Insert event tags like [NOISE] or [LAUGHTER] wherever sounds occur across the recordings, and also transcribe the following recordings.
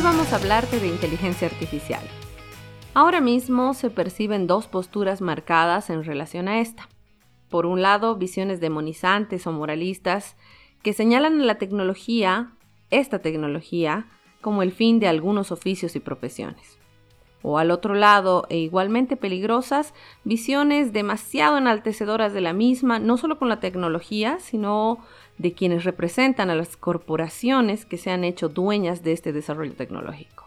Hoy vamos a hablarte de inteligencia artificial. Ahora mismo se perciben dos posturas marcadas en relación a esta. Por un lado, visiones demonizantes o moralistas que señalan a la tecnología, esta tecnología, como el fin de algunos oficios y profesiones. O al otro lado, e igualmente peligrosas, visiones demasiado enaltecedoras de la misma, no solo con la tecnología, sino de quienes representan a las corporaciones que se han hecho dueñas de este desarrollo tecnológico.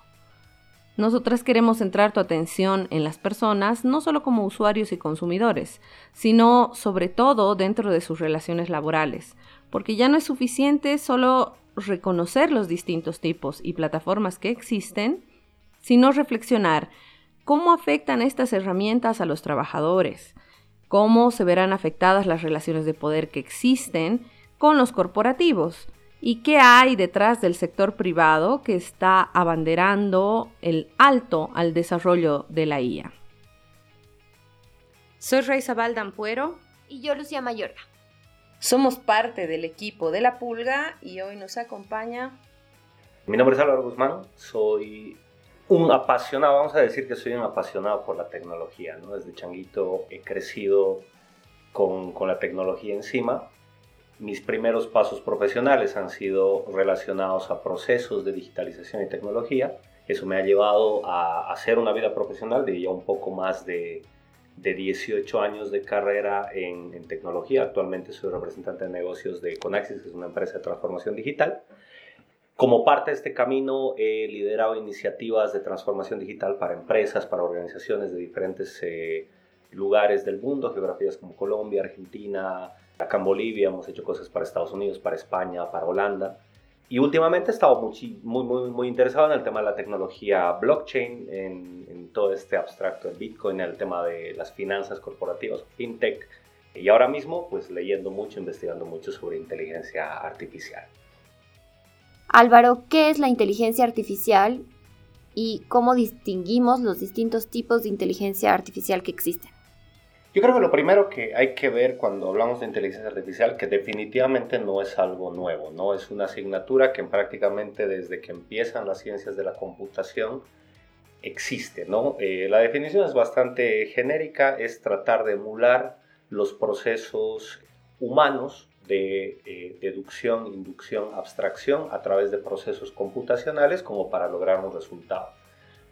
Nosotras queremos centrar tu atención en las personas, no solo como usuarios y consumidores, sino sobre todo dentro de sus relaciones laborales, porque ya no es suficiente solo reconocer los distintos tipos y plataformas que existen, sino reflexionar cómo afectan estas herramientas a los trabajadores, cómo se verán afectadas las relaciones de poder que existen con los corporativos y qué hay detrás del sector privado que está abanderando el alto al desarrollo de la IA. Soy Raizabal Dampuero. Y yo, Lucía Mayorga. Somos parte del equipo de La Pulga y hoy nos acompaña... Mi nombre es Álvaro Guzmán, soy un apasionado, vamos a decir que soy un apasionado por la tecnología, ¿no? Desde changuito he crecido con, con la tecnología encima mis primeros pasos profesionales han sido relacionados a procesos de digitalización y tecnología. Eso me ha llevado a hacer una vida profesional de ya un poco más de, de 18 años de carrera en, tecnología. Actualmente soy representante de negocios de Conaxis, que es una empresa de transformación digital. Como parte de este camino he liderado iniciativas de transformación digital para empresas, para organizaciones de diferentes eh, lugares del mundo, geografías como Colombia, Argentina, Acá en Bolivia hemos hecho cosas para Estados Unidos, para España, para Holanda. Y últimamente he estado muy, muy, muy, interesado en el tema de la tecnología blockchain, en, en todo este abstracto de Bitcoin, en el tema de las finanzas corporativas, fintech. Y ahora mismo, pues leyendo mucho, investigando mucho sobre inteligencia artificial. Álvaro, ¿qué es la inteligencia artificial y cómo distinguimos los distintos tipos de inteligencia artificial que existen? Yo creo que lo primero que hay que ver cuando hablamos de inteligencia artificial, que definitivamente no es algo nuevo, ¿no? Es una asignatura que prácticamente desde que empiezan las ciencias de la computación existe, ¿no? Eh, la definición es bastante genérica, es tratar de emular los procesos humanos de eh, deducción, inducción, abstracción a través de procesos computacionales como para lograr un resultado.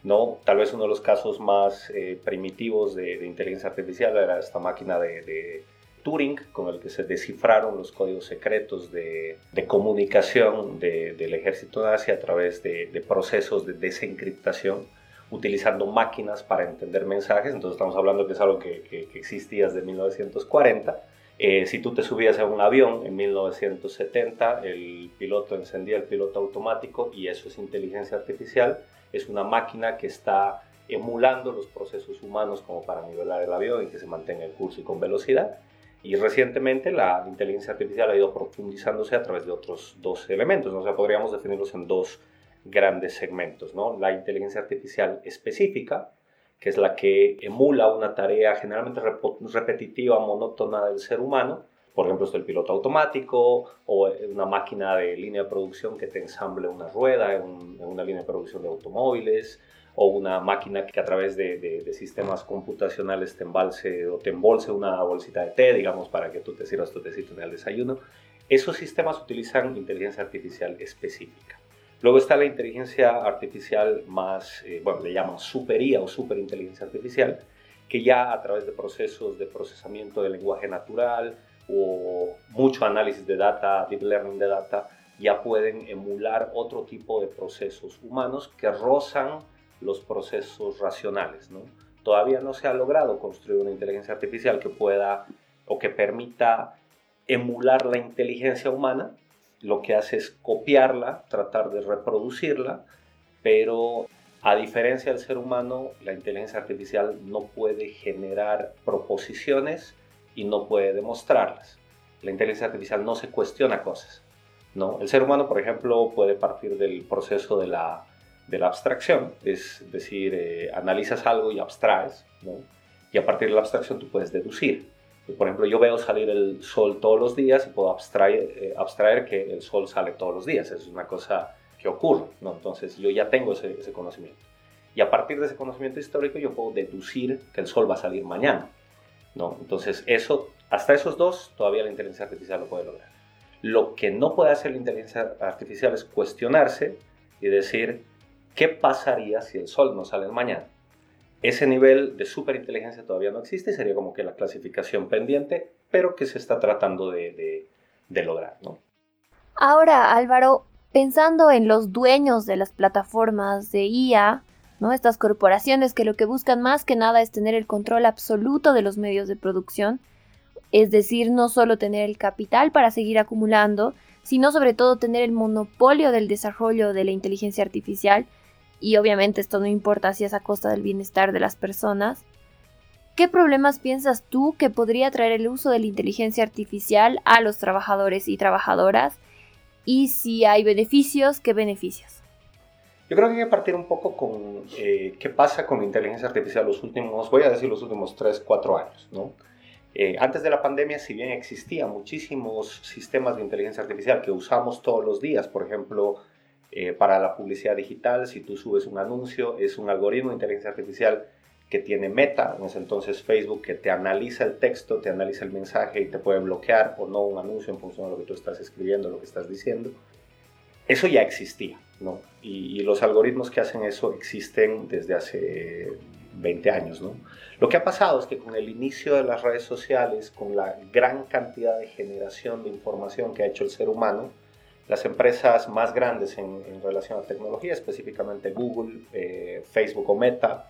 ¿No? Tal vez uno de los casos más eh, primitivos de, inteligencia artificial era esta máquina de, Turing, con el que se descifraron los códigos secretos de, comunicación del ejército nazi a través de, procesos de desencriptación, utilizando máquinas para entender mensajes. Entonces estamos hablando que es algo que, que, existía desde 1940. Eh, si tú te subías a un avión en 1970, el piloto encendía el piloto automático y eso es inteligencia artificial es una máquina que está emulando los procesos humanos como para nivelar el avión y que se mantenga el curso y con velocidad. Y recientemente la inteligencia artificial ha ido profundizándose a través de otros dos elementos, ¿no? o sea, podríamos definirlos en dos grandes segmentos, ¿no? La inteligencia artificial específica, que es la que emula una tarea generalmente repetitiva, monótona del ser humano, por ejemplo, esto el piloto automático o una máquina de línea de producción que te ensamble una rueda en, una línea de producción de automóviles o una máquina que a través de, sistemas computacionales te embalse o te embolse una bolsita de té, digamos, para que tú te sirvas tu tecito en el desayuno. Esos sistemas utilizan inteligencia artificial específica. Luego está la inteligencia artificial más, eh, bueno, le llaman supería o superinteligencia artificial, que ya a través de procesos de procesamiento de lenguaje natural, o mucho análisis de data, deep learning de data, ya pueden emular otro tipo de procesos humanos que rozan los procesos racionales. ¿no? Todavía no se ha logrado construir una inteligencia artificial que pueda o que permita emular la inteligencia humana. Lo que hace es copiarla, tratar de reproducirla, pero a diferencia del ser humano, la inteligencia artificial no puede generar proposiciones y no puede demostrarlas. La inteligencia artificial no se cuestiona cosas. ¿no? El ser humano, por ejemplo, puede partir del proceso de la, de la abstracción, es decir, eh, analizas algo y abstraes, ¿no? y a partir de la abstracción tú puedes deducir. Por ejemplo, yo veo salir el sol todos los días y puedo abstraer, eh, abstraer que el sol sale todos los días. es una cosa que ocurre, ¿no? Entonces yo ya tengo ese, ese conocimiento. Y a partir de ese conocimiento histórico yo puedo deducir que el sol va a salir mañana, ¿no? Entonces eso, hasta esos dos, todavía la inteligencia artificial lo puede lograr. Lo que no puede hacer la inteligencia artificial es cuestionarse y decir, ¿qué pasaría si el sol no sale mañana? Ese nivel de superinteligencia todavía no existe, sería como que la clasificación pendiente, pero que se está tratando de, de, lograr, ¿no? Ahora, Álvaro, pensando en los dueños de las plataformas de IA, ¿no? Estas corporaciones que lo que buscan más que nada es tener el control absoluto de los medios de producción, es decir, no solo tener el capital para seguir acumulando, sino sobre todo tener el monopolio del desarrollo de la inteligencia artificial y obviamente esto no importa si es a costa del bienestar de las personas. ¿Qué problemas piensas tú que podría traer el uso de la inteligencia artificial a los trabajadores y trabajadoras? Y si hay beneficios, ¿qué beneficios? Yo creo que hay que partir un poco con eh, qué pasa con la inteligencia artificial los últimos, voy a decir los últimos 3, 4 años, ¿no? Eh, antes de la pandemia, si bien existían muchísimos sistemas de inteligencia artificial que usamos todos los días, por ejemplo, eh, para la publicidad digital, si tú subes un anuncio, es un algoritmo de inteligencia artificial que tiene meta, en ese entonces Facebook, que te analiza el texto, te analiza el mensaje y te puede bloquear o no un anuncio en función de lo que tú estás escribiendo, lo que estás diciendo. Eso ya existía, ¿no? Y, los algoritmos que hacen eso existen desde hace 20 años, ¿no? Lo que ha pasado es que con el inicio de las redes sociales, con la gran cantidad de generación de información que ha hecho el ser humano, las empresas más grandes en, relación a tecnología, específicamente Google, eh, Facebook o Meta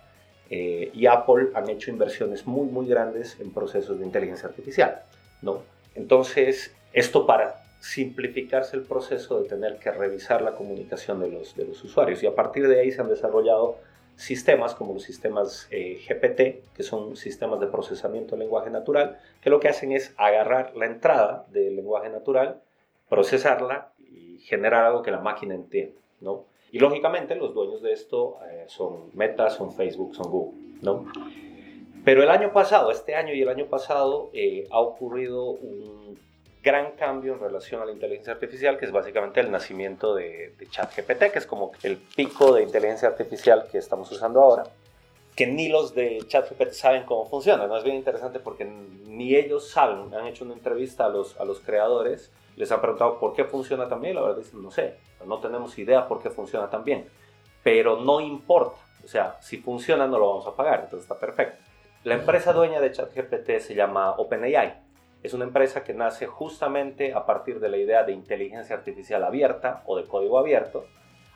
eh, y Apple, han hecho inversiones muy, muy grandes en procesos de inteligencia artificial. ¿no? Entonces, esto para simplificarse el proceso de tener que revisar la comunicación de los, de los usuarios. Y a partir de ahí se han desarrollado sistemas como los sistemas eh, GPT, que son sistemas de procesamiento de lenguaje natural, que lo que hacen es agarrar la entrada del lenguaje natural, procesarla generar algo que la máquina entienda, ¿no? Y lógicamente los dueños de esto eh, son Meta, son Facebook, son Google, ¿no? Pero el año pasado, este año y el año pasado, eh, ha ocurrido un gran cambio en relación a la inteligencia artificial, que es básicamente el nacimiento de, de ChatGPT, que es como el pico de inteligencia artificial que estamos usando ahora, que ni los de ChatGPT saben cómo funciona. ¿no? Es bien interesante porque ni ellos saben. Han hecho una entrevista a los, a los creadores les han preguntado por qué funciona tan bien, la verdad dicen, no sé, no tenemos idea por qué funciona tan bien, pero no importa, o sea, si funciona no lo vamos a pagar, entonces está perfecto. La empresa dueña de ChatGPT se llama OpenAI. Es una empresa que nace justamente a partir de la idea de inteligencia artificial abierta o de código abierto,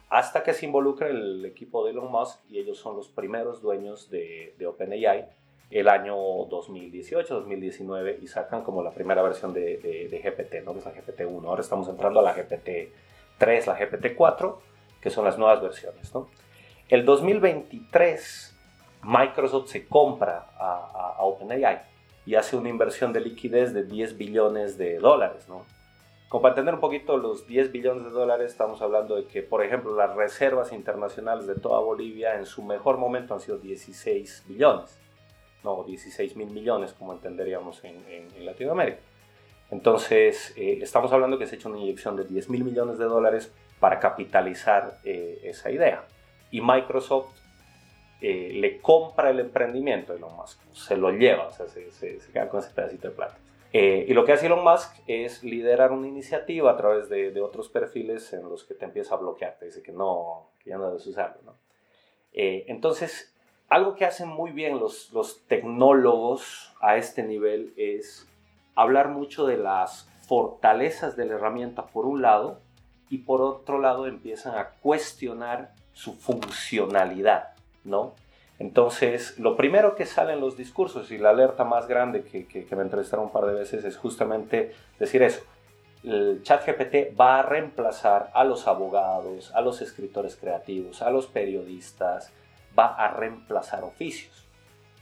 hasta que se involucra el equipo de Elon Musk y ellos son los primeros dueños de, de OpenAI el año 2018, 2019 y sacan como la primera versión de, de, GPT, ¿no? es la GPT-1. Ahora estamos entrando a la GPT-3, la GPT-4, que son las nuevas versiones. ¿no? El 2023 Microsoft se compra a, OpenAI y hace una inversión de liquidez de 10 billones de dólares. ¿no? Como para entender un poquito los 10 billones de dólares, estamos hablando de que, por ejemplo, las reservas internacionales de toda Bolivia en su mejor momento han sido 16 billones no 16 mil millones como entenderíamos en, Latinoamérica. Entonces, eh, estamos hablando que se ha hecho una inyección de 10 mil millones de dólares para capitalizar eh, esa idea. Y Microsoft eh, le compra el emprendimiento a Elon Musk, se lo lleva, o sea, se, se, queda con ese pedacito de plata. y lo que hace Elon Musk es liderar una iniciativa a través de, de, otros perfiles en los que te empieza a bloquear, te dice que no, que ya no debes usarlo. ¿no? entonces, algo que hacen muy bien los, los tecnólogos a este nivel es hablar mucho de las fortalezas de la herramienta por un lado y por otro lado empiezan a cuestionar su funcionalidad, ¿no? Entonces, lo primero que sale en los discursos y la alerta más grande que, me entrevistaron un par de veces es justamente decir eso. El chat GPT va a reemplazar a los abogados, a los escritores creativos, a los periodistas, va a reemplazar oficios.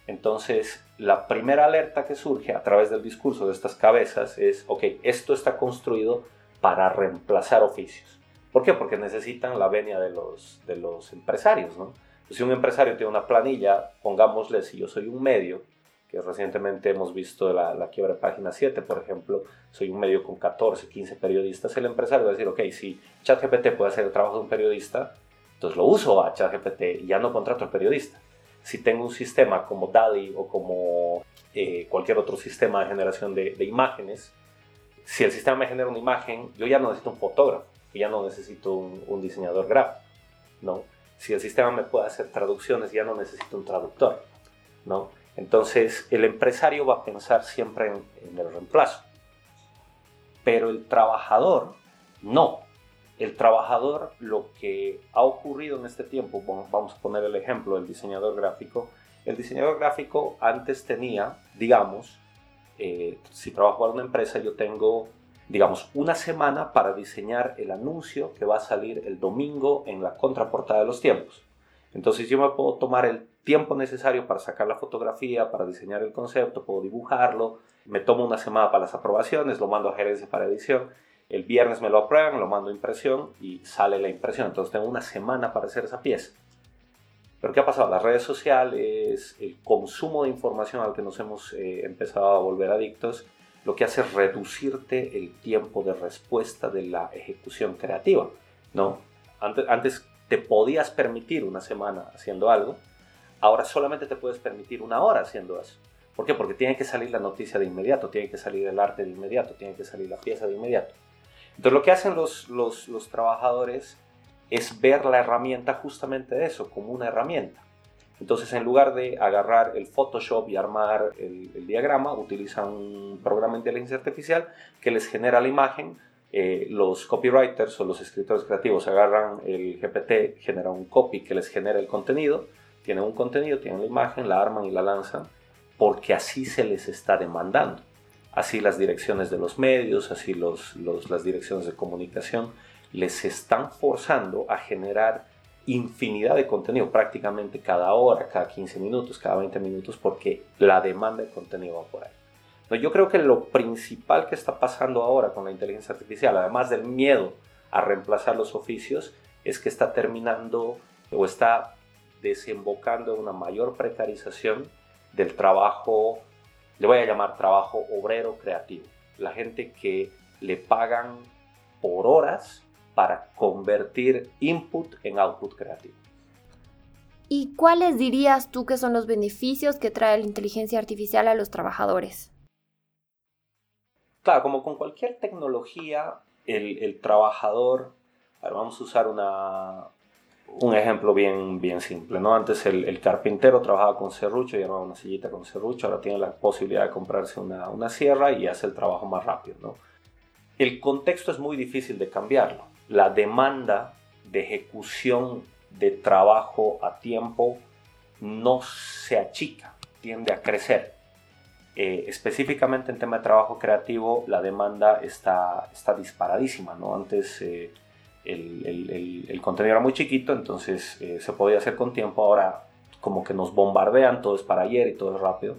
Entonces, la primera alerta que surge a través del discurso de estas cabezas es, ok, esto está construido para reemplazar oficios. ¿Por qué? Porque necesitan la venia de los, de los empresarios, ¿no? Si un empresario tiene una planilla, pongámosle, si yo soy un medio, que recientemente hemos visto la, la quiebra de Página 7, por ejemplo, soy un medio con 14, 15 periodistas, el empresario va a decir, ok, si ChatGPT puede hacer el trabajo de un periodista, entonces lo uso a ChatGPT y ya no contrato al periodista. Si tengo un sistema como DALI o como eh, cualquier otro sistema de generación de, de, imágenes, si el sistema me genera una imagen, yo ya no necesito un fotógrafo, ya no necesito un, un diseñador gráfico, ¿no? Si el sistema me puede hacer traducciones, ya no necesito un traductor, ¿no? Entonces, el empresario va a pensar siempre en, el reemplazo, pero el trabajador no. El trabajador, lo que ha ocurrido en este tiempo, vamos a poner el ejemplo del diseñador gráfico, el diseñador gráfico antes tenía, digamos, eh, si trabajo para una empresa, yo tengo, digamos, una semana para diseñar el anuncio que va a salir el domingo en la contraportada de los tiempos. Entonces yo me puedo tomar el tiempo necesario para sacar la fotografía, para diseñar el concepto, puedo dibujarlo, me tomo una semana para las aprobaciones, lo mando a gerencia para edición, el viernes me lo aprueban, lo mando a impresión y sale la impresión. Entonces tengo una semana para hacer esa pieza. Pero ¿qué ha pasado? Las redes sociales, el consumo de información al que nos hemos eh, empezado a volver adictos, lo que hace es reducirte el tiempo de respuesta de la ejecución creativa. ¿no? Antes, te podías permitir una semana haciendo algo, ahora solamente te puedes permitir una hora haciendo eso. ¿Por qué? Porque tiene que salir la noticia de inmediato, tiene que salir el arte de inmediato, tiene que salir la pieza de inmediato. Entonces lo que hacen los, los, los trabajadores es ver la herramienta justamente de eso, como una herramienta. Entonces, en lugar de agarrar el Photoshop y armar el, diagrama, utilizan un programa de inteligencia artificial que les genera la imagen. Eh, los copywriters o los escritores creativos agarran el GPT, generan un copy que les genera el contenido, tienen un contenido, tienen la imagen, la arman y la lanzan, porque así se les está demandando. Así las direcciones de los medios, así las direcciones de comunicación les están forzando a generar infinidad de contenido prácticamente cada hora, cada 15 minutos, cada 20 minutos, porque la demanda de contenido va por ahí. No, yo creo que lo principal que está pasando ahora con la inteligencia artificial, además del miedo a reemplazar los oficios, es que está terminando o está desembocando en una mayor precarización del trabajo, le voy a llamar trabajo obrero creativo. La gente que le pagan por horas para convertir input en output creativo. ¿Y cuáles dirías tú que son los beneficios que trae la inteligencia artificial a los trabajadores? Claro, como con cualquier tecnología, el, trabajador, vamos a usar una, un ejemplo bien, bien simple, ¿no? Antes el, carpintero trabajaba con serrucho y armaba una sillita con serrucho, ahora tiene la posibilidad de comprarse una, una sierra y hace el trabajo más rápido, ¿no? El contexto es muy difícil de cambiarlo la demanda de ejecución de trabajo a tiempo no se achica, tiende a crecer. Eh, específicamente en tema de trabajo creativo, la demanda está, está disparadísima. ¿no? Antes eh, el, contenido era muy chiquito, entonces eh, se podía hacer con tiempo. Ahora como que nos bombardean, todo es para ayer y todo es rápido.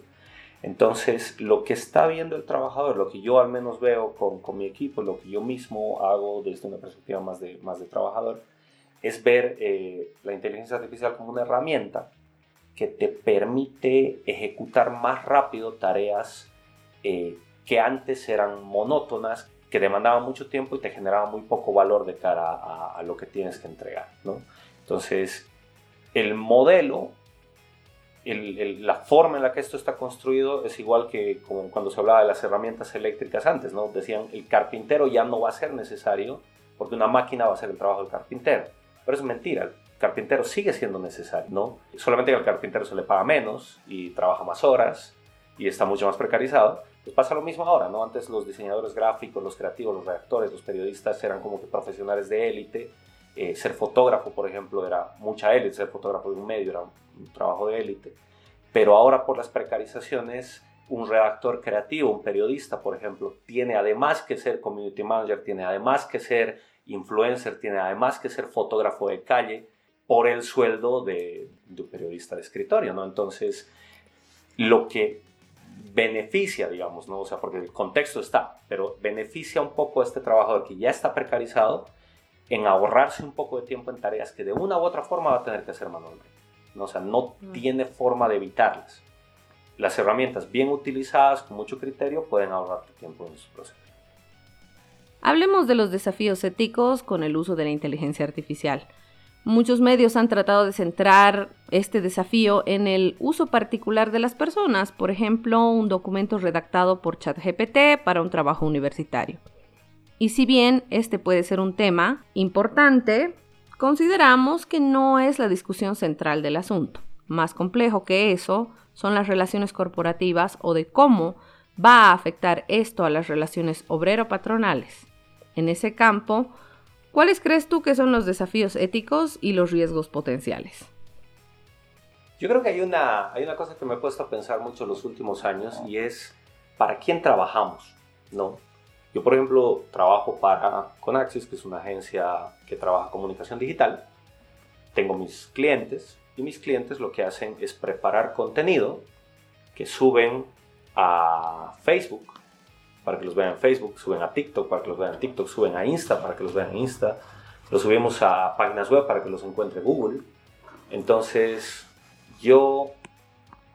Entonces, lo que está viendo el trabajador, lo que yo al menos veo con, con, mi equipo, lo que yo mismo hago desde una perspectiva más de, más de trabajador, es ver eh, la inteligencia artificial como una herramienta que te permite ejecutar más rápido tareas eh, que antes eran monótonas, que demandaban mucho tiempo y te generaban muy poco valor de cara a, a lo que tienes que entregar. ¿no? Entonces, el modelo la forma en la que esto está construido es igual que cuando se hablaba de las herramientas eléctricas antes, ¿no? Decían, el carpintero ya no va a ser necesario porque una máquina va a hacer el trabajo del carpintero. Pero es mentira, el carpintero sigue siendo necesario, ¿no? Solamente que al carpintero se le paga menos y trabaja más horas y está mucho más precarizado. Pues pasa lo mismo ahora, ¿no? Antes los diseñadores gráficos, los creativos, los redactores, los periodistas eran como que profesionales de élite. Eh, ser fotógrafo, por ejemplo, era mucha élite, ser fotógrafo de un medio era un trabajo de élite, pero ahora por las precarizaciones, un redactor creativo, un periodista, por ejemplo, tiene además que ser community manager, tiene además que ser influencer, tiene además que ser fotógrafo de calle por el sueldo de, un periodista de escritorio, ¿no? Entonces, lo que beneficia, digamos, ¿no? O sea, porque el contexto está, pero beneficia un poco a este trabajador que ya está precarizado en ahorrarse un poco de tiempo en tareas que de una u otra forma va a tener que hacer manualmente. ¿No? O sea, no mm. tiene forma de evitarlas. las herramientas bien utilizadas, con mucho criterio, pueden ahorrar tu tiempo en su proceso. Hablemos de los desafíos éticos con el uso de la inteligencia artificial. Muchos medios han tratado de centrar este desafío en el uso particular de las personas, por ejemplo, un documento redactado por ChatGPT para un trabajo universitario. Y si bien este puede ser un tema importante, consideramos que no es la discusión central del asunto. Más complejo que eso son las relaciones corporativas o de cómo va a afectar esto a las relaciones obrero-patronales. En ese campo, ¿Cuáles crees tú que son los desafíos éticos y los riesgos potenciales? Yo creo que hay una, hay una cosa que me he puesto a pensar mucho en los últimos años y es para quién trabajamos, ¿no? Yo, por ejemplo, trabajo para Conaxis, que es una agencia que trabaja comunicación digital. Tengo mis clientes y mis clientes lo que hacen es preparar contenido que suben a Facebook, para que los vean en Facebook, suben a TikTok para que los vean en TikTok, suben a Insta para que los vean en Insta, los subimos a páginas web para que los encuentre Google. Entonces, yo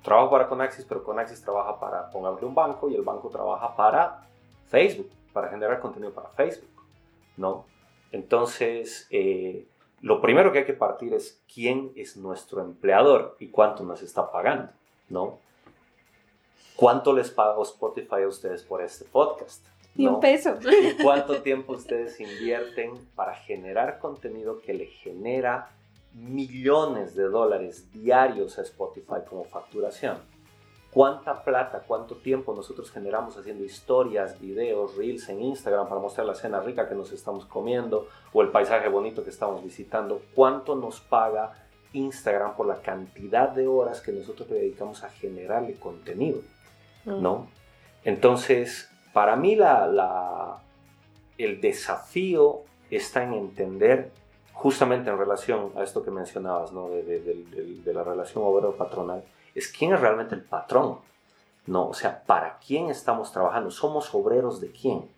trabajo para Conaxis, pero Conaxis trabaja para, pongámosle un banco y el banco trabaja para Facebook, para generar contenido para Facebook, ¿no? Entonces, eh, lo primero que hay que partir es quién es nuestro empleador y cuánto nos está pagando, ¿no? ¿Cuánto les pago Spotify a ustedes por este podcast? Ni un peso. [LAUGHS] ¿Y cuánto tiempo ustedes invierten para generar contenido que le genera millones de dólares diarios a Spotify como facturación? ¿Cuánta plata, cuánto tiempo nosotros generamos haciendo historias, videos, reels en Instagram para mostrar la cena rica que nos estamos comiendo o el paisaje bonito que estamos visitando? ¿Cuánto nos paga Instagram por la cantidad de horas que nosotros le dedicamos a generarle contenido? ¿no? Entonces, para mí la, el desafío está en entender, justamente en relación a esto que mencionabas, ¿no? de, la relación obrero-patronal, es quién es realmente el patrón, ¿no? O sea, ¿para quién estamos trabajando? ¿Somos obreros de quién?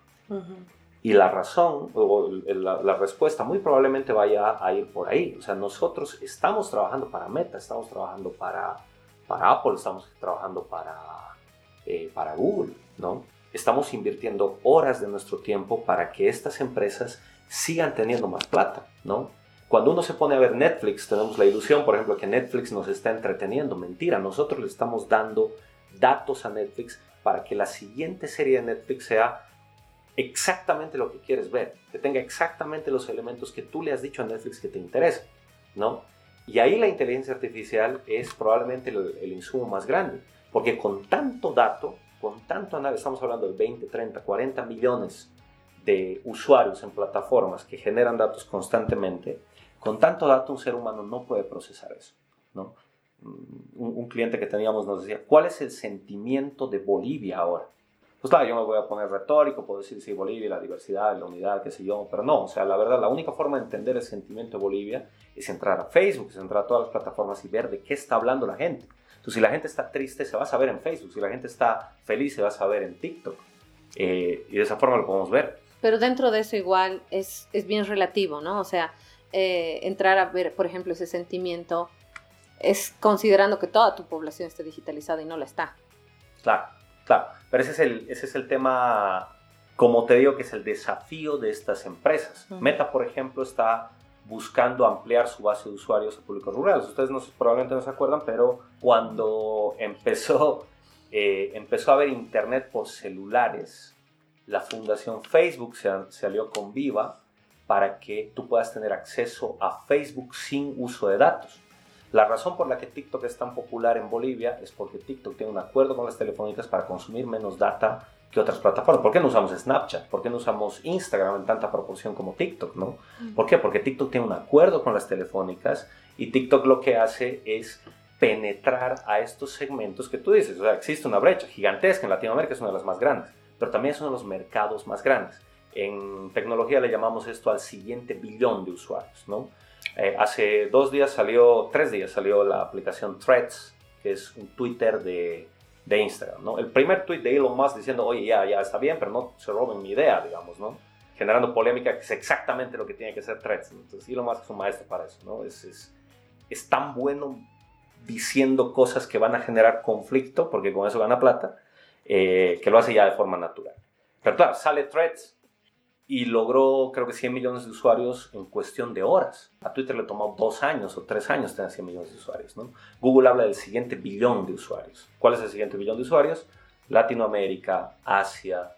Y la razón, o la, la, respuesta muy probablemente vaya a ir por ahí. O sea, nosotros estamos trabajando para Meta, estamos trabajando para, para Apple, estamos trabajando para eh, para Google, ¿no? Estamos invirtiendo horas de nuestro tiempo para que estas empresas sigan teniendo más plata, ¿no? Cuando uno se pone a ver Netflix, tenemos la ilusión, por ejemplo, que Netflix nos está entreteniendo. Mentira, nosotros le estamos dando datos a Netflix para que la siguiente serie de Netflix sea exactamente lo que quieres ver, que tenga exactamente los elementos que tú le has dicho a Netflix que te interesan, ¿no? Y ahí la inteligencia artificial es probablemente el insumo más grande. Porque con tanto dato, con tanto análisis, estamos hablando de 20, 30, 40 millones de usuarios en plataformas que generan datos constantemente, con tanto dato un ser humano no puede procesar eso. ¿no? Un, cliente que teníamos nos decía, ¿cuál es el sentimiento de Bolivia ahora? Pues claro, yo me voy a poner retórico, puedo decir, sí, Bolivia, la diversidad, la unidad, qué sé yo, pero no, o sea, la verdad, la única forma de entender el sentimiento de Bolivia es entrar a Facebook, es entrar a todas las plataformas y ver de qué está hablando la gente. Entonces, si la gente está triste, se va a saber en Facebook. Si la gente está feliz, se va a saber en TikTok. Eh, y de esa forma lo podemos ver. Pero dentro de eso igual es, es bien relativo, ¿no? O sea, eh, entrar a ver, por ejemplo, ese sentimiento es considerando que toda tu población esté digitalizada y no la está. Claro, claro. Pero ese es el, ese es el tema, como te digo, que es el desafío de estas empresas. Meta, por ejemplo, está buscando ampliar su base de usuarios a públicos rurales. Ustedes no, probablemente no se acuerdan, pero cuando empezó, eh, empezó a haber internet por celulares, la fundación Facebook se, se alió con Viva para que tú puedas tener acceso a Facebook sin uso de datos. La razón por la que TikTok es tan popular en Bolivia es porque TikTok tiene un acuerdo con las telefónicas para consumir menos data que otras plataformas. ¿Por qué no usamos Snapchat? ¿Por qué no usamos Instagram en tanta proporción como TikTok? ¿no? ¿Por qué? Porque TikTok tiene un acuerdo con las telefónicas y TikTok lo que hace es penetrar a estos segmentos que tú dices. O sea, existe una brecha gigantesca en Latinoamérica, es una de las más grandes, pero también es uno de los mercados más grandes. En tecnología le llamamos esto al siguiente billón de usuarios. ¿no? Eh, hace dos días salió, tres días salió la aplicación Threads, que es un Twitter de de Instagram, ¿no? El primer tweet de Elon Musk diciendo, oye, ya, ya está bien, pero no se roben mi idea, digamos, ¿no? Generando polémica, que es exactamente lo que tiene que ser Threads. Entonces, Elon Musk es un maestro para eso, ¿no? Es, es, es tan bueno diciendo cosas que van a generar conflicto, porque con eso gana plata, eh, que lo hace ya de forma natural. Pero claro, sale Threads y logró creo que 100 millones de usuarios en cuestión de horas. A Twitter le tomó dos años o tres años tener 100 millones de usuarios. ¿no? Google habla del siguiente billón de usuarios. ¿Cuál es el siguiente billón de usuarios? Latinoamérica, Asia,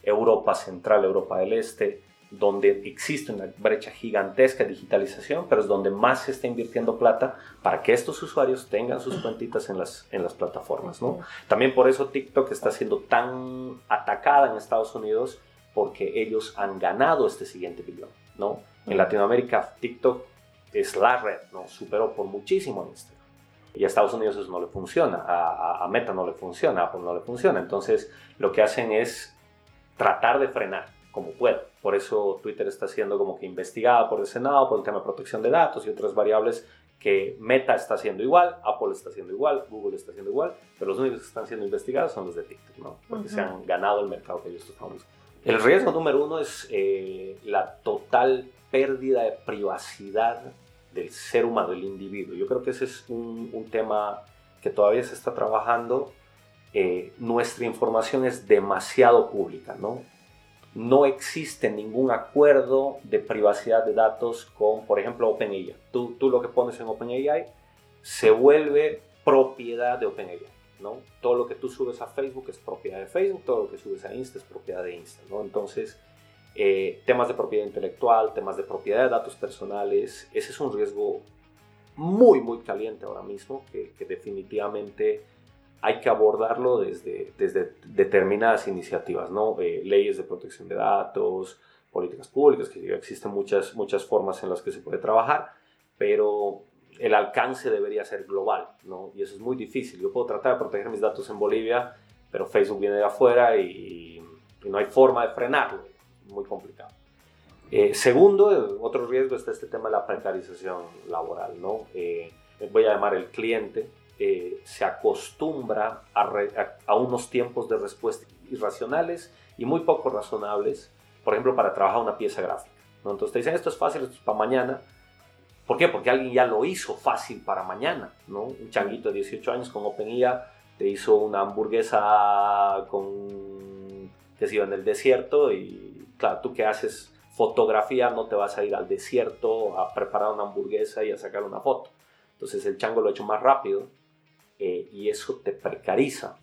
Europa Central, Europa del Este, donde existe una brecha gigantesca de digitalización, pero es donde más se está invirtiendo plata para que estos usuarios tengan sus cuentitas en las, en las plataformas. ¿no? También por eso TikTok está siendo tan atacada en Estados Unidos, porque ellos han ganado este siguiente billón. ¿no? En Latinoamérica, TikTok es la red, ¿no? superó por muchísimo a Instagram. Y a Estados Unidos eso no le funciona, a, a Meta no le funciona, a Apple no le funciona. Entonces, lo que hacen es tratar de frenar como pueda. Por eso Twitter está siendo como que investigada por el Senado por el tema de protección de datos y otras variables que Meta está haciendo igual, Apple está haciendo igual, Google está haciendo igual, pero los únicos que están siendo investigados son los de TikTok, ¿no? Porque se han ganado el mercado que ellos buscando. El riesgo número uno es eh, la total pérdida de privacidad del ser humano, del individuo. Yo creo que ese es un, tema que todavía se está trabajando. Eh, nuestra información es demasiado pública, ¿no? no existe ningún acuerdo de privacidad de datos con, por ejemplo, OpenAI. Tú, tú lo que pones en OpenAI se vuelve propiedad de OpenAI. ¿No? Todo lo que tú subes a Facebook es propiedad de Facebook, todo lo que subes a Insta es propiedad de Insta. Entonces, eh, temas de propiedad intelectual, temas de propiedad de datos personales, ese es un riesgo muy, muy caliente ahora mismo que, que definitivamente hay que abordarlo desde, desde determinadas iniciativas, ¿no? Eh, leyes de protección de datos, políticas públicas, que existen muchas, muchas formas en las que se puede trabajar, pero el alcance debería ser global, ¿no? Y eso es muy difícil. Yo puedo tratar de proteger mis datos en Bolivia, pero Facebook viene de afuera y, no hay forma de frenarlo. Muy complicado. Eh, segundo, otro riesgo está este tema de la precarización laboral, ¿no? Eh, voy a llamar el cliente, eh, se acostumbra a, unos tiempos de respuesta irracionales y muy poco razonables, por ejemplo, para trabajar una pieza gráfica. ¿no? Entonces te dicen, esto es fácil, esto es para mañana. ¿Por qué? Porque alguien ya lo hizo fácil para mañana. ¿no? Un changuito de 18 años con OpenIA te hizo una hamburguesa con que se iba en el desierto y claro, tú que haces fotografía no te vas a ir al desierto a preparar una hamburguesa y a sacar una foto. Entonces el chango lo ha hecho más rápido eh, y eso te precariza.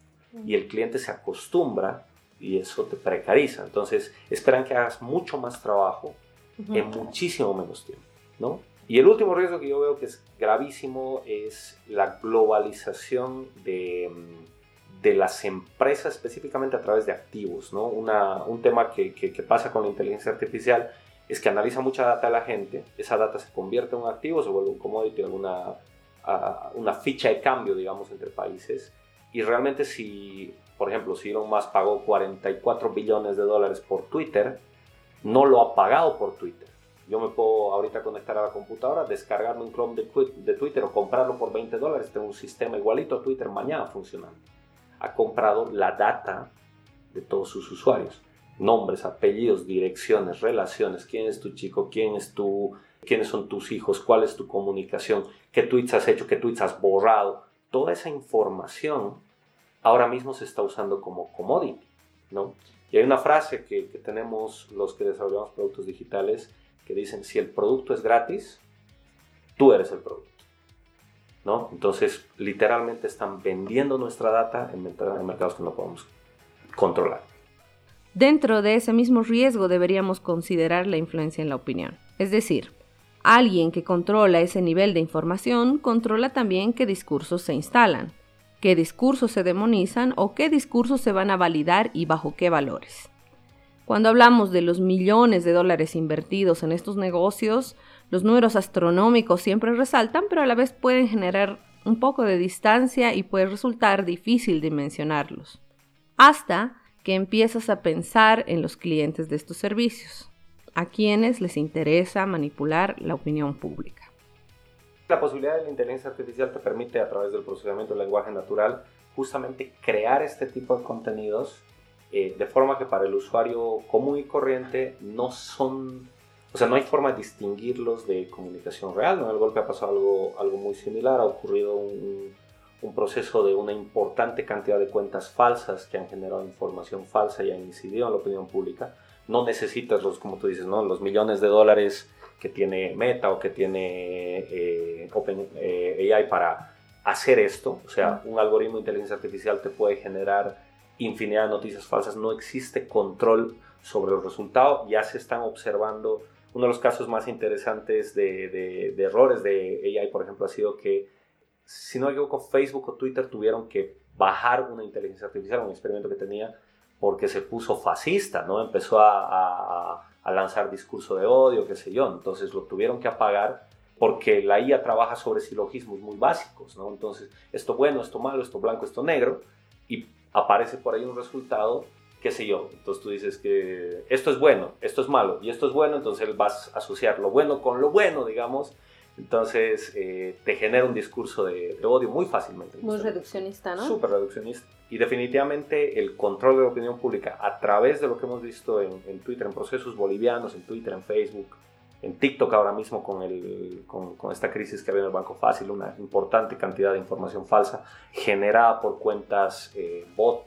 Y el cliente se acostumbra y eso te precariza. Entonces esperan que hagas mucho más trabajo en muchísimo menos tiempo. ¿no? Y el último riesgo que yo veo que es gravísimo es la globalización de, de las empresas, específicamente a través de activos. ¿no? Una, un tema que, que, que, pasa con la inteligencia artificial es que analiza mucha data de la gente, esa data se convierte en un activo, se vuelve un commodity, alguna una ficha de cambio, digamos, entre países. Y realmente si, por ejemplo, si Elon Musk pagó 44 billones de dólares por Twitter, no lo ha pagado por Twitter. Yo me puedo ahorita conectar a la computadora, descargarme un Chrome de, de Twitter o comprarlo por 20 dólares. Tengo un sistema igualito a Twitter mañana funcionando. Ha comprado la data de todos sus usuarios. Nombres, apellidos, direcciones, relaciones, quién es tu chico, quién es tu quiénes son tus hijos, cuál es tu comunicación, qué tweets has hecho, qué tweets has borrado. Toda esa información ahora mismo se está usando como commodity, ¿no? Y hay una frase que, tenemos los que desarrollamos productos digitales que dicen, si el producto es gratis, tú eres el producto. ¿No? Entonces, literalmente están vendiendo nuestra data en mercados que no podemos controlar. Dentro de ese mismo riesgo deberíamos considerar la influencia en la opinión. Es decir, Alguien que controla ese nivel de información controla también qué discursos se instalan, qué discursos se demonizan o qué discursos se van a validar y bajo qué valores. Cuando hablamos de los millones de dólares invertidos en estos negocios, los números astronómicos siempre resaltan, pero a la vez pueden generar un poco de distancia y puede resultar difícil dimensionarlos. Hasta que empiezas a pensar en los clientes de estos servicios a quienes les interesa manipular la opinión pública. La posibilidad de la inteligencia artificial te permite a través del procesamiento del lenguaje natural justamente crear este tipo de contenidos eh, de forma que para el usuario común y corriente no son o sea, no hay forma de distinguirlos de comunicación real. ¿no? En el golpe ha pasado algo, algo muy similar, ha ocurrido un, un proceso de una importante cantidad de cuentas falsas que han generado información falsa y han incidido en la opinión pública. No necesitas los, como tú dices, ¿no? los millones de dólares que tiene Meta o que tiene eh, OpenAI eh, para hacer esto. O sea, un algoritmo de inteligencia artificial te puede generar infinidad de noticias falsas. No existe control sobre los resultados. Ya se están observando. Uno de los casos más interesantes de, de, de errores de AI, por ejemplo, ha sido que si no me equivoco, Facebook o Twitter tuvieron que bajar una inteligencia artificial, un experimento que tenía, porque se puso fascista, ¿no? Empezó a, lanzar discurso de odio, qué sé yo. Entonces lo tuvieron que apagar porque la IA trabaja sobre silogismos muy básicos, ¿no? Entonces, esto bueno, esto malo, esto blanco, esto negro, y aparece por ahí un resultado, qué sé yo. Entonces tú dices que esto es bueno, esto es malo, y esto es bueno, entonces vas a asociar lo bueno con lo bueno, digamos, entonces eh, te genera un discurso de, odio muy fácilmente. Muy reduccionista, ¿no? Súper reduccionista. Y definitivamente el control de la opinión pública a través de lo que hemos visto en, Twitter, en procesos bolivianos, en Twitter, en Facebook, en TikTok ahora mismo con, el, con, esta crisis que había en el Banco Fácil, una importante cantidad de información falsa generada por cuentas eh, bot,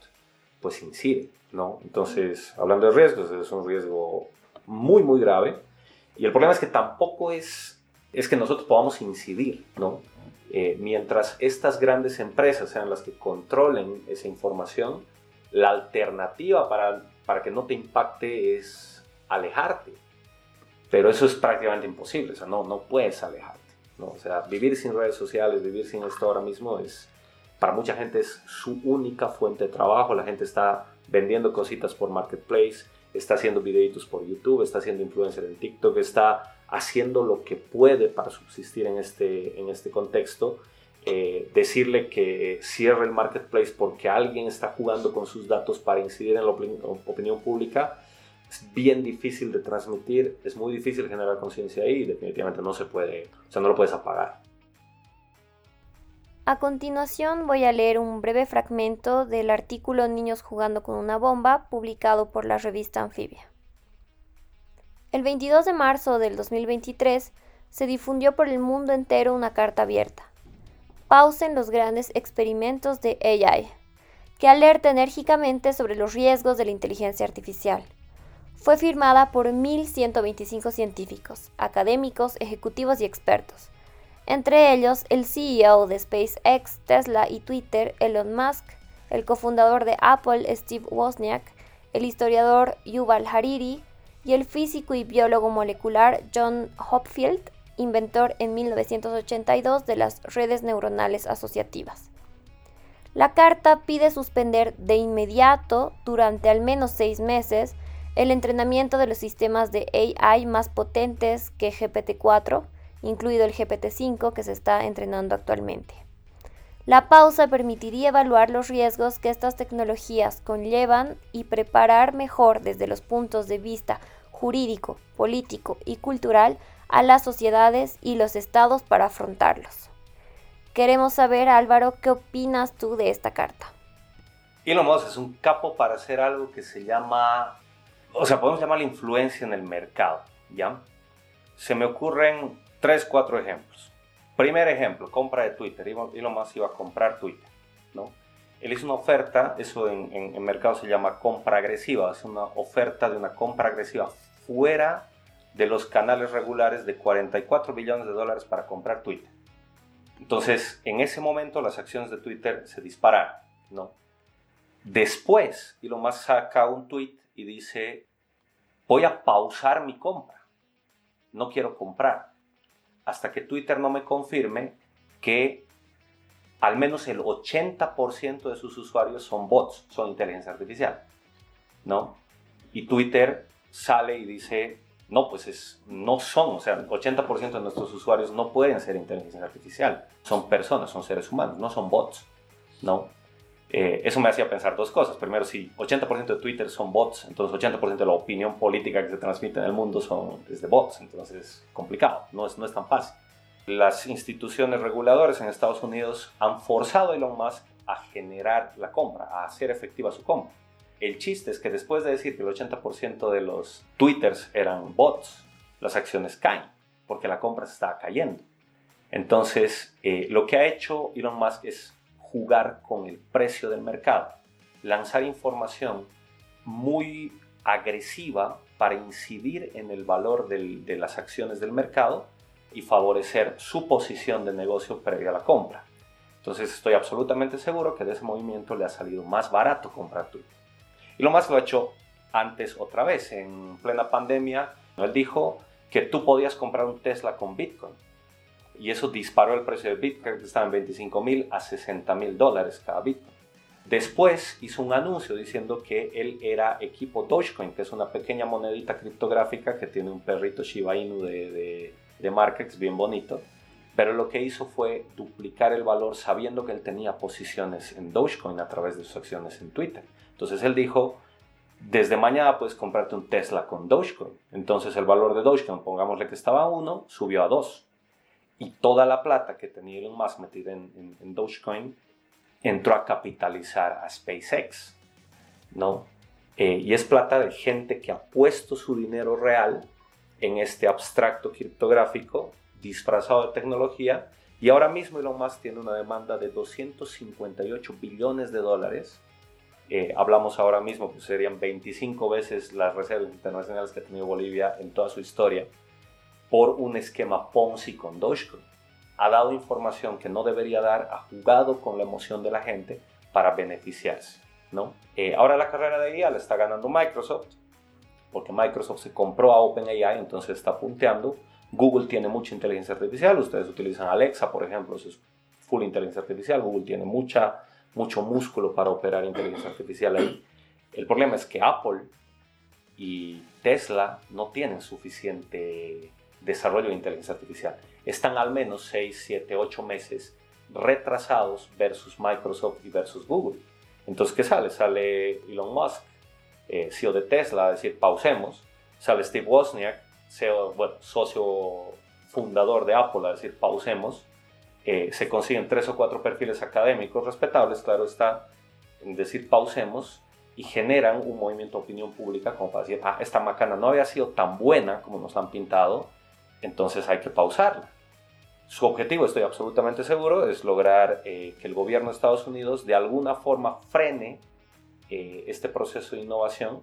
pues incide, ¿no? Entonces, hablando de riesgos, es un riesgo muy, muy grave. Y el problema es que tampoco es es que nosotros podamos incidir, ¿no? Eh, mientras estas grandes empresas sean las que controlen esa información, la alternativa para, para que no te impacte es alejarte. Pero eso es prácticamente imposible, o sea, no, no puedes alejarte. ¿no? O sea, vivir sin redes sociales, vivir sin esto ahora mismo es, para mucha gente es su única fuente de trabajo. La gente está vendiendo cositas por Marketplace, está haciendo videitos por YouTube, está haciendo influencer en TikTok, está haciendo lo que puede para subsistir en este, en este contexto. Eh, decirle que cierre el marketplace porque alguien está jugando con sus datos para incidir en la opinión pública es bien difícil de transmitir, es muy difícil generar conciencia ahí y definitivamente no se puede, o sea, no lo puedes apagar. A continuación voy a leer un breve fragmento del artículo Niños jugando con una bomba publicado por la revista Anfibia. El 22 de marzo del 2023 se difundió por el mundo entero una carta abierta. Pausen los grandes experimentos de AI, que alerta enérgicamente sobre los riesgos de la inteligencia artificial. Fue firmada por 1.125 científicos, académicos, ejecutivos y expertos, entre ellos el CEO de SpaceX, Tesla y Twitter, Elon Musk, el cofundador de Apple, Steve Wozniak, el historiador Yuval Hariri, y el físico y biólogo molecular John Hopfield, inventor en 1982 de las redes neuronales asociativas. La carta pide suspender de inmediato, durante al menos seis meses, el entrenamiento de los sistemas de AI más potentes que GPT-4, incluido el GPT-5 que se está entrenando actualmente. La pausa permitiría evaluar los riesgos que estas tecnologías conllevan y preparar mejor desde los puntos de vista jurídico, político y cultural a las sociedades y los estados para afrontarlos. Queremos saber, Álvaro, ¿qué opinas tú de esta carta? Elon Musk es un capo para hacer algo que se llama, o sea, podemos llamar la influencia en el mercado, ¿ya? Se me ocurren tres, cuatro ejemplos. Primer ejemplo, compra de Twitter. Elon Musk iba a comprar Twitter, ¿no? Él hizo una oferta, eso en, en, en mercado se llama compra agresiva, es una oferta de una compra agresiva fuera de los canales regulares de 44 billones de dólares para comprar Twitter. Entonces, en ese momento las acciones de Twitter se dispararon, ¿no? Después, Elon Musk saca un tweet y dice, voy a pausar mi compra, no quiero comprar, hasta que Twitter no me confirme que al menos el 80% de sus usuarios son bots, son inteligencia artificial, ¿no? Y Twitter sale y dice, no, pues es, no son, o sea, el 80% de nuestros usuarios no pueden ser inteligencia artificial, son personas, son seres humanos, no son bots, ¿no? Eh, eso me hacía pensar dos cosas. Primero, si 80% de Twitter son bots, entonces 80% de la opinión política que se transmite en el mundo son, es de bots, entonces es complicado, no es, no es tan fácil. Las instituciones reguladoras en Estados Unidos han forzado a Elon Musk a generar la compra, a hacer efectiva su compra. El chiste es que después de decir que el 80% de los twitters eran bots, las acciones caen, porque la compra se está cayendo. Entonces, eh, lo que ha hecho Elon Musk es jugar con el precio del mercado, lanzar información muy agresiva para incidir en el valor de las acciones del mercado y favorecer su posición de negocio previa a la compra. Entonces estoy absolutamente seguro que de ese movimiento le ha salido más barato comprar Twitter. Y lo más lo ha hecho antes otra vez, en plena pandemia, él dijo que tú podías comprar un Tesla con Bitcoin. Y eso disparó el precio de Bitcoin, que estaba en 25 mil a 60 mil dólares cada Bitcoin. Después hizo un anuncio diciendo que él era equipo Dogecoin, que es una pequeña monedita criptográfica que tiene un perrito Shiba Inu de, de, de Markex bien bonito. Pero lo que hizo fue duplicar el valor sabiendo que él tenía posiciones en Dogecoin a través de sus acciones en Twitter. Entonces él dijo, desde mañana puedes comprarte un Tesla con Dogecoin. Entonces el valor de Dogecoin, pongámosle que estaba a 1, subió a 2. Y toda la plata que tenía Elon Musk metida en, en Dogecoin entró a capitalizar a SpaceX, ¿no? Eh, y es plata de gente que ha puesto su dinero real en este abstracto criptográfico disfrazado de tecnología y ahora mismo Elon Musk tiene una demanda de 258 billones de dólares. Eh, hablamos ahora mismo que serían 25 veces las reservas internacionales que ha tenido Bolivia en toda su historia por un esquema Ponzi con Dogecoin ha dado información que no debería dar, ha jugado con la emoción de la gente para beneficiarse. ¿no? Eh, ahora la carrera de IA la está ganando Microsoft, porque Microsoft se compró a OpenAI, entonces está punteando. Google tiene mucha inteligencia artificial, ustedes utilizan Alexa, por ejemplo, eso es full inteligencia artificial, Google tiene mucha, mucho músculo para operar inteligencia artificial ahí. El problema es que Apple y Tesla no tienen suficiente desarrollo de inteligencia artificial están al menos 6, 7, 8 meses retrasados versus Microsoft y versus Google. Entonces, ¿qué sale? Sale Elon Musk, eh, CEO de Tesla, a decir, pausemos. Sale Steve Wozniak, CEO, bueno, socio fundador de Apple, a decir, pausemos. Eh, se consiguen tres o cuatro perfiles académicos respetables, claro está, en decir pausemos, y generan un movimiento de opinión pública como para decir, ah, esta macana no había sido tan buena como nos han pintado, entonces hay que pausarla. Su objetivo, estoy absolutamente seguro, es lograr eh, que el gobierno de Estados Unidos de alguna forma frene eh, este proceso de innovación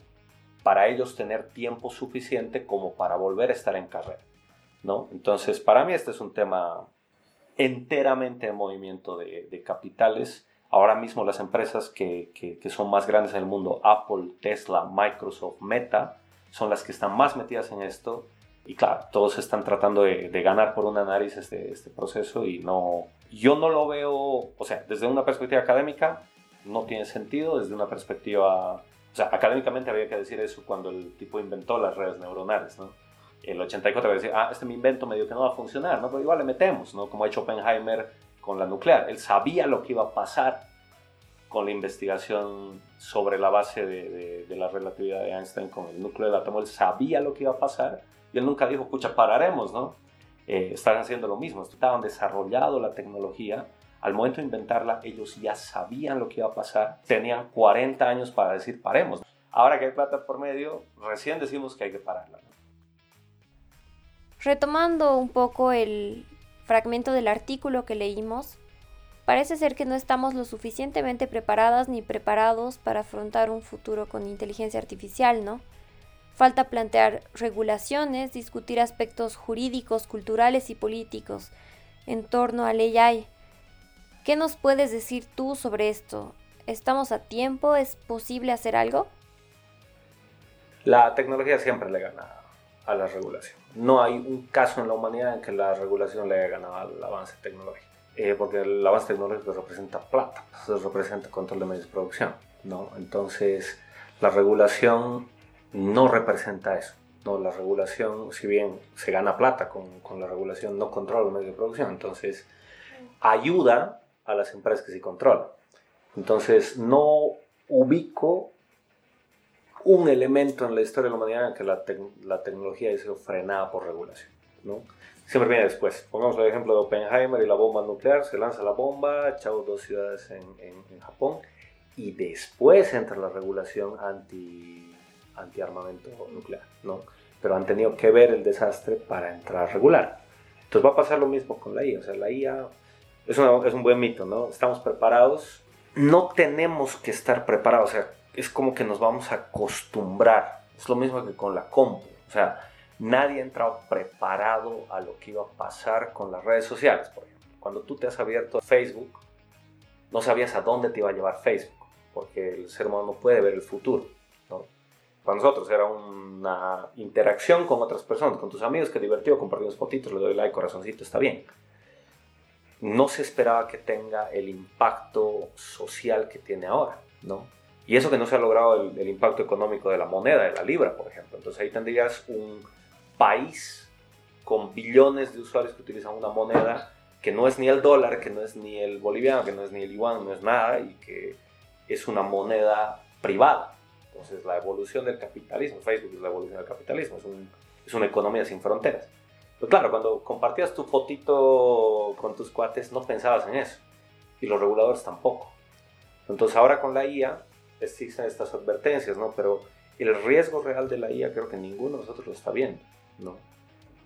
para ellos tener tiempo suficiente como para volver a estar en carrera. ¿no? Entonces, para mí este es un tema enteramente de movimiento de, capitales. Ahora mismo las empresas que, son más grandes en el mundo, Apple, Tesla, Microsoft, Meta, son las que están más metidas en esto y claro, todos están tratando de, ganar por una nariz este, este proceso y no, yo no lo veo, o sea, desde una perspectiva académica no tiene sentido, desde una perspectiva, o sea, académicamente había que decir eso cuando el tipo inventó las redes neuronales, ¿no? El 84 había que decir, ah, este mi invento medio que no va a funcionar, ¿no? Pero igual le metemos, ¿no? Como ha hecho Oppenheimer con la nuclear. Él sabía lo que iba a pasar con la investigación sobre la base de, de la relatividad de Einstein con el núcleo del átomo. Él sabía lo que iba a pasar y él nunca dijo, pucha, pararemos, ¿no? Eh, están haciendo lo mismo, estaban desarrollado la tecnología. Al momento de inventarla, ellos ya sabían lo que iba a pasar. Tenían 40 años para decir, paremos. Ahora que hay plata por medio, recién decimos que hay que pararla. Retomando un poco el fragmento del artículo que leímos, parece ser que no estamos lo suficientemente preparadas ni preparados para afrontar un futuro con inteligencia artificial, ¿no? Falta plantear regulaciones, discutir aspectos jurídicos, culturales y políticos en torno al AI. ¿Qué nos puedes decir tú sobre esto? ¿Estamos a tiempo? ¿Es posible hacer algo? La tecnología siempre le gana a la regulación. No hay un caso en la humanidad en que la regulación le haya ganado al avance tecnológico. Eh, porque el avance tecnológico representa plata, representa control de medios de producción. ¿no? Entonces, la regulación no representa eso. No, la regulación, si bien se gana plata con, con la regulación, no controla los medios de producción. Entonces, ayuda a las empresas que sí controlan. Entonces, no ubico un elemento en la historia de la humanidad en que la, la tecnología haya sido frenada por regulación. ¿no? Siempre viene después. Pongamos el ejemplo de Oppenheimer y la bomba nuclear. Se lanza la bomba, chao dos ciudades en, en, en Japón. Y después entra la regulación anti antiarmamento nuclear, ¿no? pero han tenido que ver el desastre para entrar regular. Entonces va a pasar lo mismo con la IA. O sea, la IA es, es un buen mito, ¿no? Estamos preparados. No tenemos que estar preparados. O sea, es como que nos vamos a acostumbrar. Es lo mismo que con la compu. O sea, nadie ha entrado preparado a lo que iba a pasar con las redes sociales, por ejemplo. Cuando tú te has abierto Facebook, no sabías a dónde te iba a llevar Facebook, porque el ser humano no puede ver el futuro. Para nosotros era una interacción con otras personas, con tus amigos, que divertido, compartimos fotitos, le doy like, corazoncito, está bien. No se esperaba que tenga el impacto social que tiene ahora, ¿no? Y eso que no se ha logrado el, el impacto económico de la moneda, de la libra, por ejemplo. Entonces ahí tendrías un país con billones de usuarios que utilizan una moneda que no es ni el dólar, que no es ni el boliviano, que no es ni el yuan, no es nada, y que es una moneda privada. Entonces, la evolución del capitalismo, Facebook es la evolución del capitalismo, es, es una economía sin fronteras. Pero claro, cuando compartías tu fotito con tus cuates, no pensabas en eso. Y los reguladores tampoco. Entonces, ahora con la IA existen estas advertencias, ¿no? Pero el riesgo real de la IA creo que ninguno de nosotros lo está viendo, ¿no?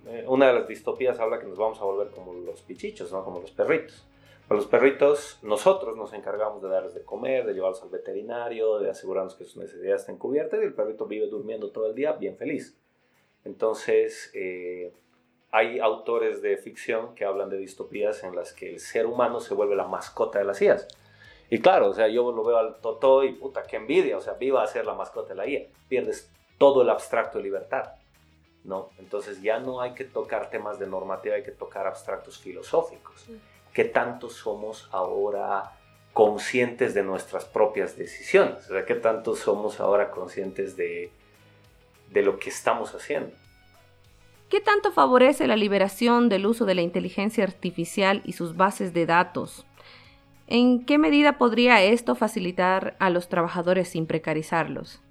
Eh, una de las distopías habla que nos vamos a volver como los pichichos, ¿no? como los perritos. Para los perritos, nosotros nos encargamos de darles de comer, de llevarlos al veterinario, de asegurarnos que sus necesidades estén cubiertas y el perrito vive durmiendo todo el día bien feliz. Entonces, eh, hay autores de ficción que hablan de distopías en las que el ser humano se vuelve la mascota de las IAs. Y claro, o sea, yo lo veo al Totó y puta, qué envidia, o sea, viva a ser la mascota de la IA. Pierdes todo el abstracto de libertad. ¿no? Entonces ya no hay que tocar temas de normativa, hay que tocar abstractos filosóficos. ¿Qué tanto somos ahora conscientes de nuestras propias decisiones? O sea, ¿qué tanto somos ahora conscientes de, de lo que estamos haciendo? ¿Qué tanto favorece la liberación del uso de la inteligencia artificial y sus bases de datos? ¿En qué medida podría esto facilitar a los trabajadores sin precarizarlos?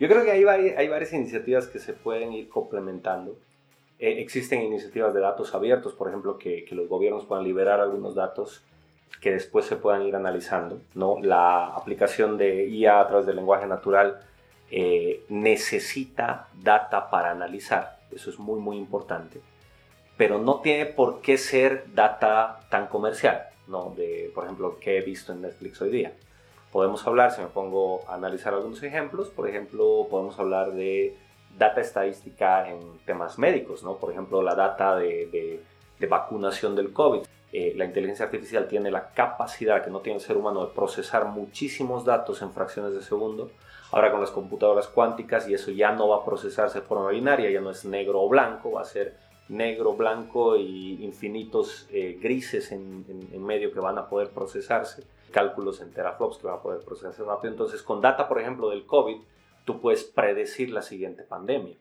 Yo creo que hay, hay varias iniciativas que se pueden ir complementando. Eh, existen iniciativas de datos abiertos, por ejemplo, que, que, los gobiernos puedan liberar algunos datos que después se puedan ir analizando. ¿no? La aplicación de IA a través del lenguaje natural eh, necesita data para analizar, eso es muy, muy importante, pero no tiene por qué ser data tan comercial, ¿no? de, por ejemplo, que he visto en Netflix hoy día podemos hablar, si me pongo a analizar algunos ejemplos, por ejemplo, podemos hablar de data estadística en temas médicos, ¿no? Por ejemplo, la data de, de, vacunación del COVID. Eh, la inteligencia artificial tiene la capacidad que no tiene el ser humano de procesar muchísimos datos en fracciones de segundo. Ahora con las computadoras cuánticas y eso ya no va a procesarse de forma binaria, ya no es negro o blanco, va a ser negro, blanco y infinitos eh, grises en, en, medio que van a poder procesarse, cálculos en teraflops que van a poder procesarse rápido. Entonces, con data, por ejemplo, del COVID, tú puedes predecir la siguiente pandemia.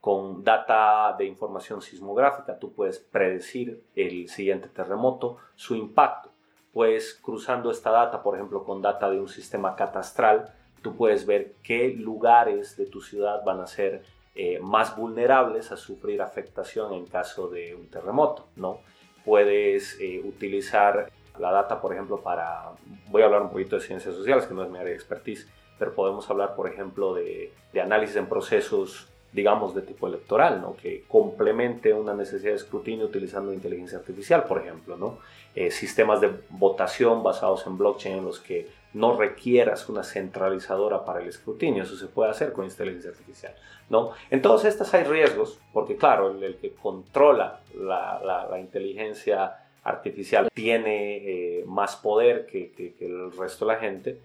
Con data de información sismográfica, tú puedes predecir el siguiente terremoto, su impacto. Pues cruzando esta data, por ejemplo, con data de un sistema catastral, tú puedes ver qué lugares de tu ciudad van a ser eh, más vulnerables a sufrir afectación en caso de un terremoto, ¿no? Puedes eh, utilizar la data, por ejemplo, para, voy a hablar un poquito de ciencias sociales, que no es mi área de expertise, pero podemos hablar, por ejemplo, de, de análisis en procesos, digamos, de tipo electoral, ¿no? Que complemente una necesidad de escrutinio utilizando inteligencia artificial, por ejemplo, ¿no? Eh, sistemas de votación basados en blockchain en los que no requieras una centralizadora para el escrutinio, eso se puede hacer con inteligencia artificial. ¿no? En todas estas hay riesgos, porque claro, el, que controla la, la, inteligencia artificial tiene eh, más poder que, que, el resto de la gente,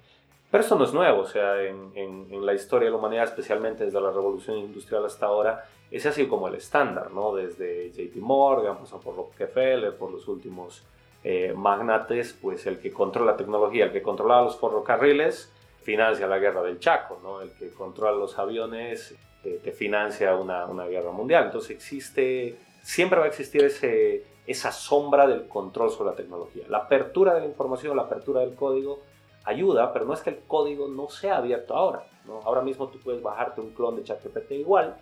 pero eso no es nuevo, o sea, en, en, la historia de la humanidad, especialmente desde la revolución industrial hasta ahora, ese ha sido como el estándar, ¿no? Desde JP Morgan, pasó por Rockefeller, por los últimos eh, magnates, pues el que controla la tecnología, el que controla los ferrocarriles, financia la guerra del Chaco, ¿no? El que controla los aviones te, financia una, una, guerra mundial. Entonces existe, siempre va a existir ese, esa sombra del control sobre la tecnología. La apertura de la información, la apertura del código ayuda, pero no es que el código no sea abierto ahora. ¿no? Ahora mismo tú puedes bajarte un clon de ChatGPT igual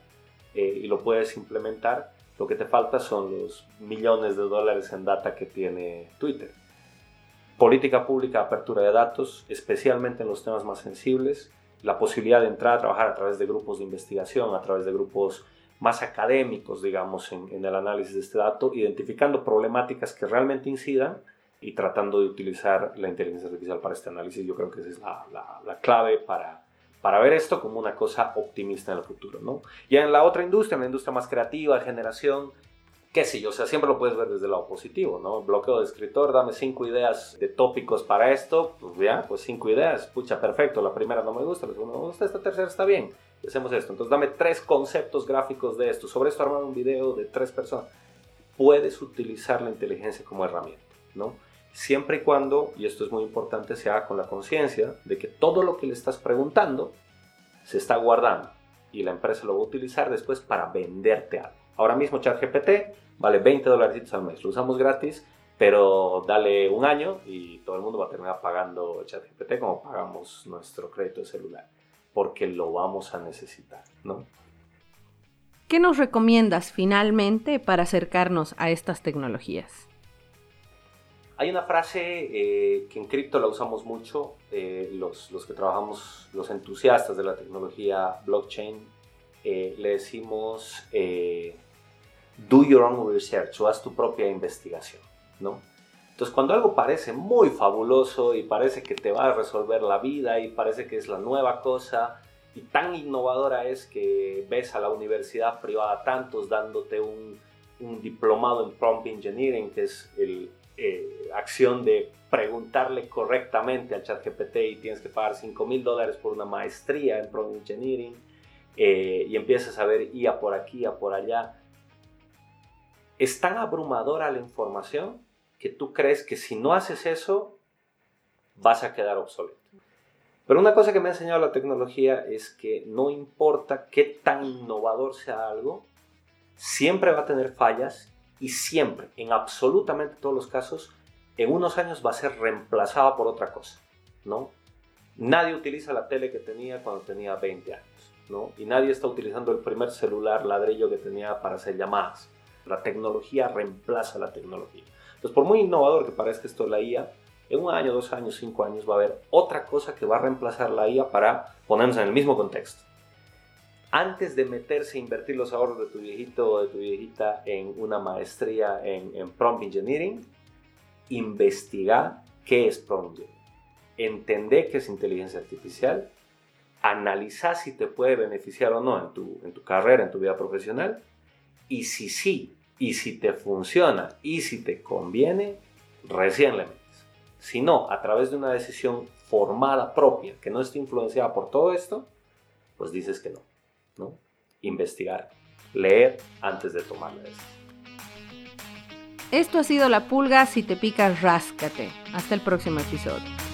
eh, y lo puedes implementar lo que te falta son los millones de dólares en data que tiene Twitter. Política pública, apertura de datos, especialmente en los temas más sensibles, la posibilidad de entrar a trabajar a través de grupos de investigación, a través de grupos más académicos, digamos, en, el análisis de este dato, identificando problemáticas que realmente incidan y tratando de utilizar la inteligencia artificial para este análisis. Yo creo que esa es la, la, clave para, para ver esto como una cosa optimista en el futuro. ¿no? Ya en la otra industria, en la industria más creativa, generación, qué sé yo, o sea, siempre lo puedes ver desde el lado positivo, ¿no? Bloqueo de escritor, dame cinco ideas de tópicos para esto, pues ya, pues cinco ideas, pucha, perfecto, la primera no me gusta, la segunda no me gusta, esta tercera está bien, hacemos esto. Entonces dame tres conceptos gráficos de esto, sobre esto armar un video de tres personas. Puedes utilizar la inteligencia como herramienta, ¿no? Siempre y cuando, y esto es muy importante, se haga con la conciencia de que todo lo que le estás preguntando se está guardando y la empresa lo va a utilizar después para venderte algo. Ahora mismo ChatGPT vale 20 dólares al mes. Lo usamos gratis, pero dale un año y todo el mundo va a terminar pagando ChatGPT como pagamos nuestro crédito de celular, porque lo vamos a necesitar, ¿no? ¿Qué nos recomiendas finalmente para acercarnos a estas tecnologías? Hay una frase eh, que en cripto la usamos mucho, eh, los, los, que trabajamos, los entusiastas de la tecnología blockchain, eh, le decimos do your own research o haz tu propia investigación, ¿no? Entonces, cuando algo parece muy fabuloso y parece que te va a resolver la vida y parece que es la nueva cosa y tan innovadora es que ves a la universidad privada tantos dándote un, un diplomado en prompt engineering, que es el eh, acción de preguntarle correctamente al ChatGPT y tienes que pagar 5 mil dólares por una maestría en prompt engineering eh, y empiezas a ver IA por aquí, IA por allá es tan abrumadora la información que tú crees que si no haces eso, vas a quedar obsoleto. Pero una cosa que me ha enseñado la tecnología es que no importa qué tan innovador sea algo, siempre va a tener fallas y siempre, en absolutamente todos los casos, en unos años va a ser reemplazada por otra cosa, ¿no? Nadie utiliza la tele que tenía cuando tenía 20 años, ¿no? Y nadie está utilizando el primer celular ladrillo que tenía para hacer llamadas. La tecnología reemplaza la tecnología. Entonces, por muy innovador que parezca esto la IA, en un año, dos años, cinco años va a haber otra cosa que va a reemplazar la IA para ponernos en el mismo contexto. Antes de meterse a invertir los ahorros de tu viejito o de tu viejita en una maestría en, en prompt engineering, investiga qué es prompt. Entender qué es inteligencia artificial, analizar si te puede beneficiar o no en tu, en tu carrera, en tu vida profesional, y si sí, y si te funciona y si te conviene, recién le metes. Si no, a través de una decisión formada propia que no esté influenciada por todo esto, pues dices que no. ¿no? Investigar, leer antes de tomar la decisión. Esto ha sido La Pulga, si te picas, ráscate. Hasta el próximo episodio.